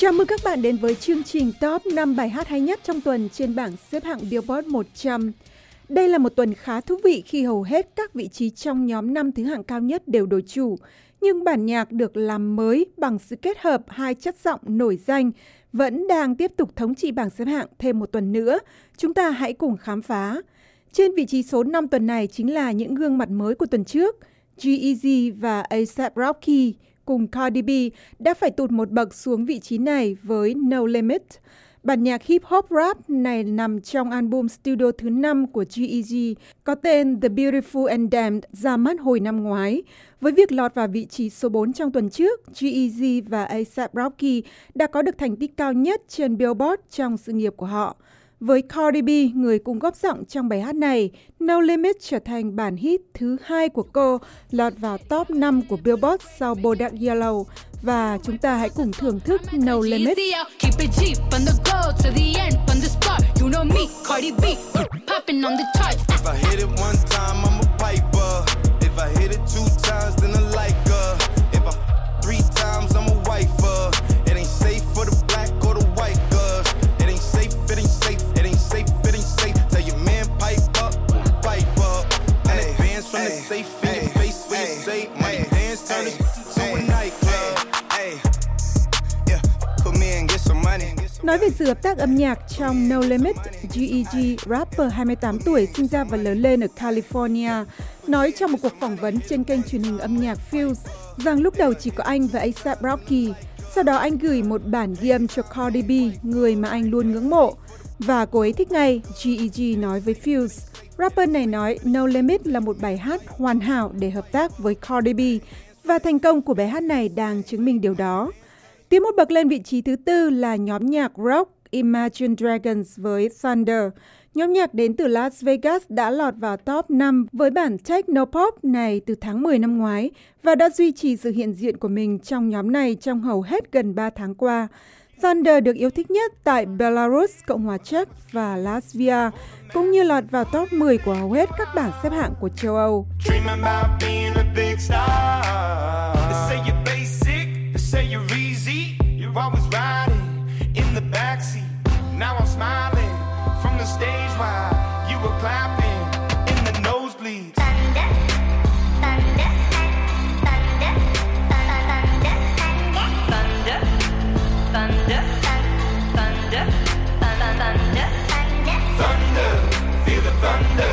Chào mừng các bạn đến với chương trình top 5 bài hát hay nhất trong tuần trên bảng xếp hạng Billboard 100. Đây là một tuần khá thú vị khi hầu hết các vị trí trong nhóm năm thứ hạng cao nhất đều đổi chủ. Nhưng bản nhạc được làm mới bằng sự kết hợp hai chất giọng nổi danh vẫn đang tiếp tục thống trị bảng xếp hạng thêm một tuần nữa. Chúng ta hãy cùng khám phá. Trên vị trí số 5 tuần này chính là những gương mặt mới của tuần trước, G-Eazy và A$AP Rocky cùng Cardi B đã phải tụt một bậc xuống vị trí này với No Limit. Bản nhạc hip hop rap này nằm trong album studio thứ 5 của G.E.G. có tên The Beautiful and Damned ra mắt hồi năm ngoái. Với việc lọt vào vị trí số 4 trong tuần trước, G.E.G. và A$AP Rocky đã có được thành tích cao nhất trên Billboard trong sự nghiệp của họ. Với Cardi B, người cùng góp giọng trong bài hát này, No Limit trở thành bản hit thứ hai của cô, lọt vào top 5 của Billboard sau Bodak Yellow. Và chúng ta hãy cùng thưởng thức No Limit. Nói về sự hợp tác âm nhạc trong No Limit, G-Eazy rapper 28 tuổi sinh ra và lớn lên ở California, nói trong một cuộc phỏng vấn trên kênh truyền hình âm nhạc Fuse rằng lúc đầu chỉ có anh và ASAP Rocky. Sau đó anh gửi một bản ghi âm cho Cardi B, người mà anh luôn ngưỡng mộ. Và cô ấy thích ngay, G-Eazy nói với Fuse. Rapper này nói No Limit là một bài hát hoàn hảo để hợp tác với Cardi B và thành công của bài hát này đang chứng minh điều đó. Tiếp một bậc lên vị trí thứ tư là nhóm nhạc rock Imagine Dragons với Thunder. Nhóm nhạc đến từ Las Vegas đã lọt vào top 5 với bản Technopop này từ tháng 10 năm ngoái và đã duy trì sự hiện diện của mình trong nhóm này trong hầu hết gần 3 tháng qua. Thunder được yêu thích nhất tại Belarus, Cộng hòa Czech và Latvia, cũng như lọt vào top 10 của hầu hết các bảng xếp hạng của châu Âu. You were clapping in the nosebleeds. Thunder, thunder, thunder, thunder, thunder, thunder, thunder, thunder, thunder, thunder, feel the thunder,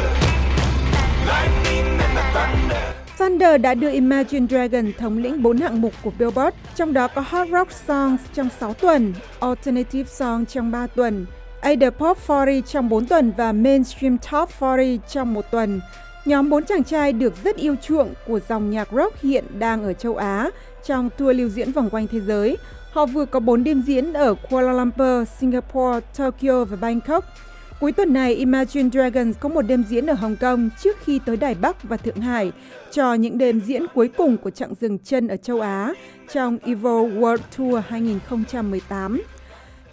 lightning and the thunder. Thunder đã đưa Imagine Dragon thống lĩnh 4 hạng mục của Billboard, trong đó có Hard Rock Songs trong 6 tuần, Alternative Song trong 3 tuần, Ada Pop 40 trong 4 tuần và Mainstream Top 40 trong một tuần. Nhóm bốn chàng trai được rất yêu chuộng của dòng nhạc rock hiện đang ở châu Á trong tour lưu diễn vòng quanh thế giới. Họ vừa có 4 đêm diễn ở Kuala Lumpur, Singapore, Tokyo và Bangkok. Cuối tuần này, Imagine Dragons có một đêm diễn ở Hồng Kông trước khi tới Đài Bắc và Thượng Hải cho những đêm diễn cuối cùng của chặng dừng chân ở châu Á trong Evo World Tour 2018.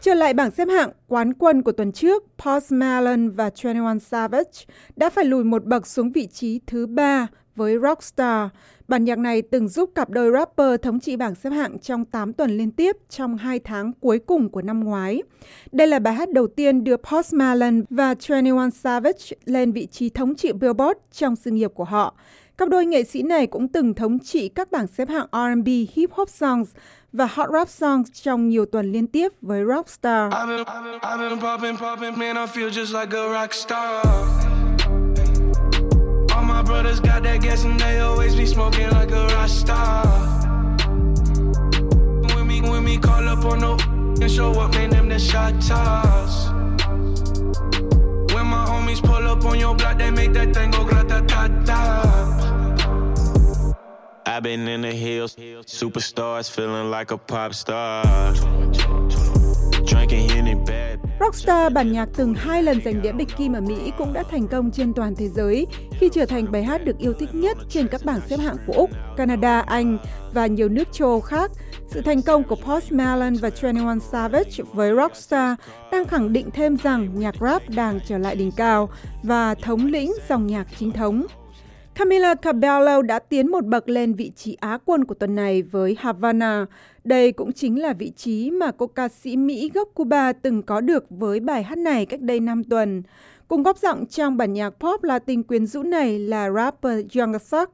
Trở lại bảng xếp hạng, quán quân của tuần trước, Post Malone và 21 Savage đã phải lùi một bậc xuống vị trí thứ ba với Rockstar. Bản nhạc này từng giúp cặp đôi rapper thống trị bảng xếp hạng trong 8 tuần liên tiếp trong 2 tháng cuối cùng của năm ngoái. Đây là bài hát đầu tiên đưa Post Malone và 21 Savage lên vị trí thống trị Billboard trong sự nghiệp của họ. Cặp đôi nghệ sĩ này cũng từng thống trị các bảng xếp hạng R&B, hip hop songs và hot rap songs trong nhiều tuần liên tiếp với Rockstar. Star. Brothers got that gas and they always be smoking like a rock star. When me, when me call up on no and show up, man, them the shot toss. When my homies pull up on your block, they make that thing go been in the hills, superstars feeling like a pop star. Drinking Henny bad. Rockstar bản nhạc từng hai lần giành đĩa bịch kim ở Mỹ cũng đã thành công trên toàn thế giới khi trở thành bài hát được yêu thích nhất trên các bảng xếp hạng của Úc, Canada, Anh và nhiều nước châu Âu khác. Sự thành công của Post Malone và 21 Savage với Rockstar đang khẳng định thêm rằng nhạc rap đang trở lại đỉnh cao và thống lĩnh dòng nhạc chính thống. Camila Cabello đã tiến một bậc lên vị trí Á quân của tuần này với Havana. Đây cũng chính là vị trí mà cô ca sĩ Mỹ gốc Cuba từng có được với bài hát này cách đây 5 tuần. Cùng góp giọng trong bản nhạc pop Latin quyến rũ này là rapper Young Thug.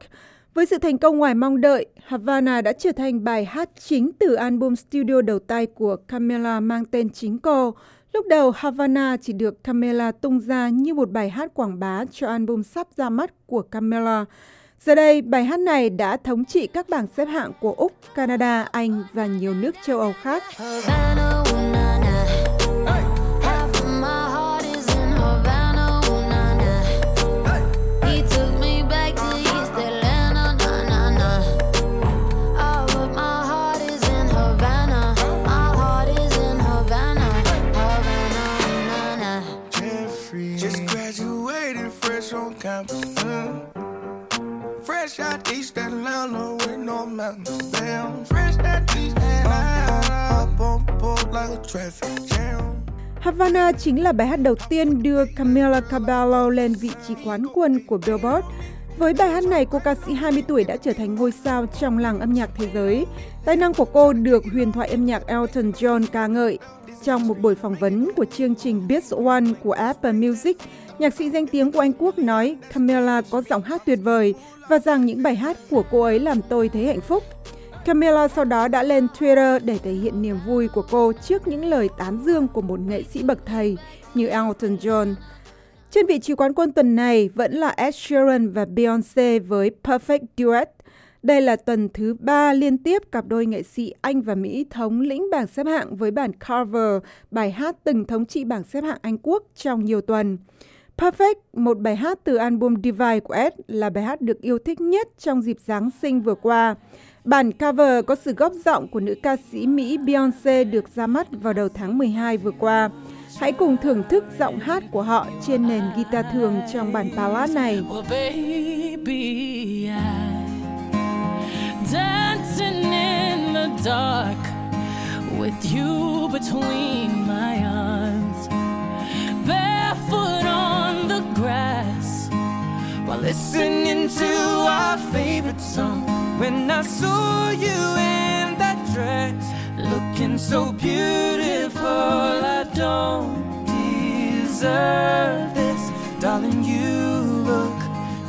Với sự thành công ngoài mong đợi, Havana đã trở thành bài hát chính từ album studio đầu tay của Camila mang tên chính cô. Lúc đầu, Havana chỉ được Camila tung ra như một bài hát quảng bá cho album sắp ra mắt của Camila. Giờ đây, bài hát này đã thống trị các bảng xếp hạng của Úc, Canada, Anh và nhiều nước châu Âu khác. Havana, Fresh out East Atlanta with no mountains. Damn, fresh out East Atlanta. Up on board like a traffic jam. Havana chính là bài hát đầu tiên đưa Camila Cabello lên vị trí quán quân của Billboard. Với bài hát này, cô ca sĩ 20 tuổi đã trở thành ngôi sao trong làng âm nhạc thế giới. Tài năng của cô được huyền thoại âm nhạc Elton John ca ngợi. Trong một buổi phỏng vấn của chương trình Beats One của Apple Music, nhạc sĩ danh tiếng của Anh Quốc nói Camila có giọng hát tuyệt vời và rằng những bài hát của cô ấy làm tôi thấy hạnh phúc. Camila sau đó đã lên Twitter để thể hiện niềm vui của cô trước những lời tán dương của một nghệ sĩ bậc thầy như Elton John. Trên vị trí quán quân tuần này vẫn là Ed Sheeran và Beyoncé với Perfect Duet. Đây là tuần thứ ba liên tiếp cặp đôi nghệ sĩ Anh và Mỹ thống lĩnh bảng xếp hạng với bản cover bài hát từng thống trị bảng xếp hạng Anh Quốc trong nhiều tuần. Perfect, một bài hát từ album Divide của Ed, là bài hát được yêu thích nhất trong dịp Giáng sinh vừa qua. Bản cover có sự góp giọng của nữ ca sĩ Mỹ Beyoncé được ra mắt vào đầu tháng 12 vừa qua. Hãy cùng thưởng thức giọng hát của họ trên nền guitar thường trong bản ballad này. Well, baby, dancing with you between my arms, barefoot on the grass while listening to our favorite song. When I saw you in that dress, looking so beautiful, I don't deserve this, darling. You look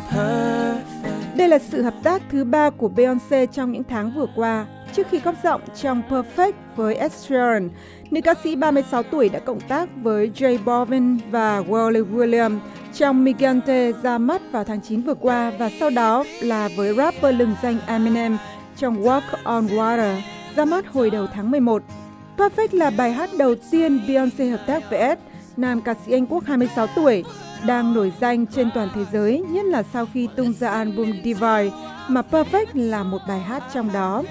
perfect. Đây là sự hợp tác thứ ba của Beyoncé trong những tháng vừa qua. Trước khi góp giọng trong Perfect với Ed Sheeran, nữ ca sĩ 36 tuổi đã cộng tác với J Balvin và Wally William trong Migante ra mắt vào tháng 9 vừa qua và sau đó là với rapper lừng danh Eminem trong Walk on Water ra mắt hồi đầu tháng 11. Perfect là bài hát đầu tiên Beyoncé hợp tác với Ed, nam ca sĩ Anh Quốc 26 tuổi, đang nổi danh trên toàn thế giới, nhất là sau khi tung ra album Divide, mà Perfect là một bài hát trong đó.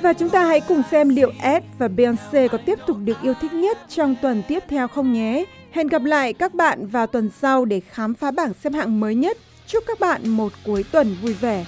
Và chúng ta hãy cùng xem liệu Ed và Beyoncé có tiếp tục được yêu thích nhất trong tuần tiếp theo không nhé. Hẹn gặp lại các bạn vào tuần sau để khám phá bảng xếp hạng mới nhất. Chúc các bạn một cuối tuần vui vẻ.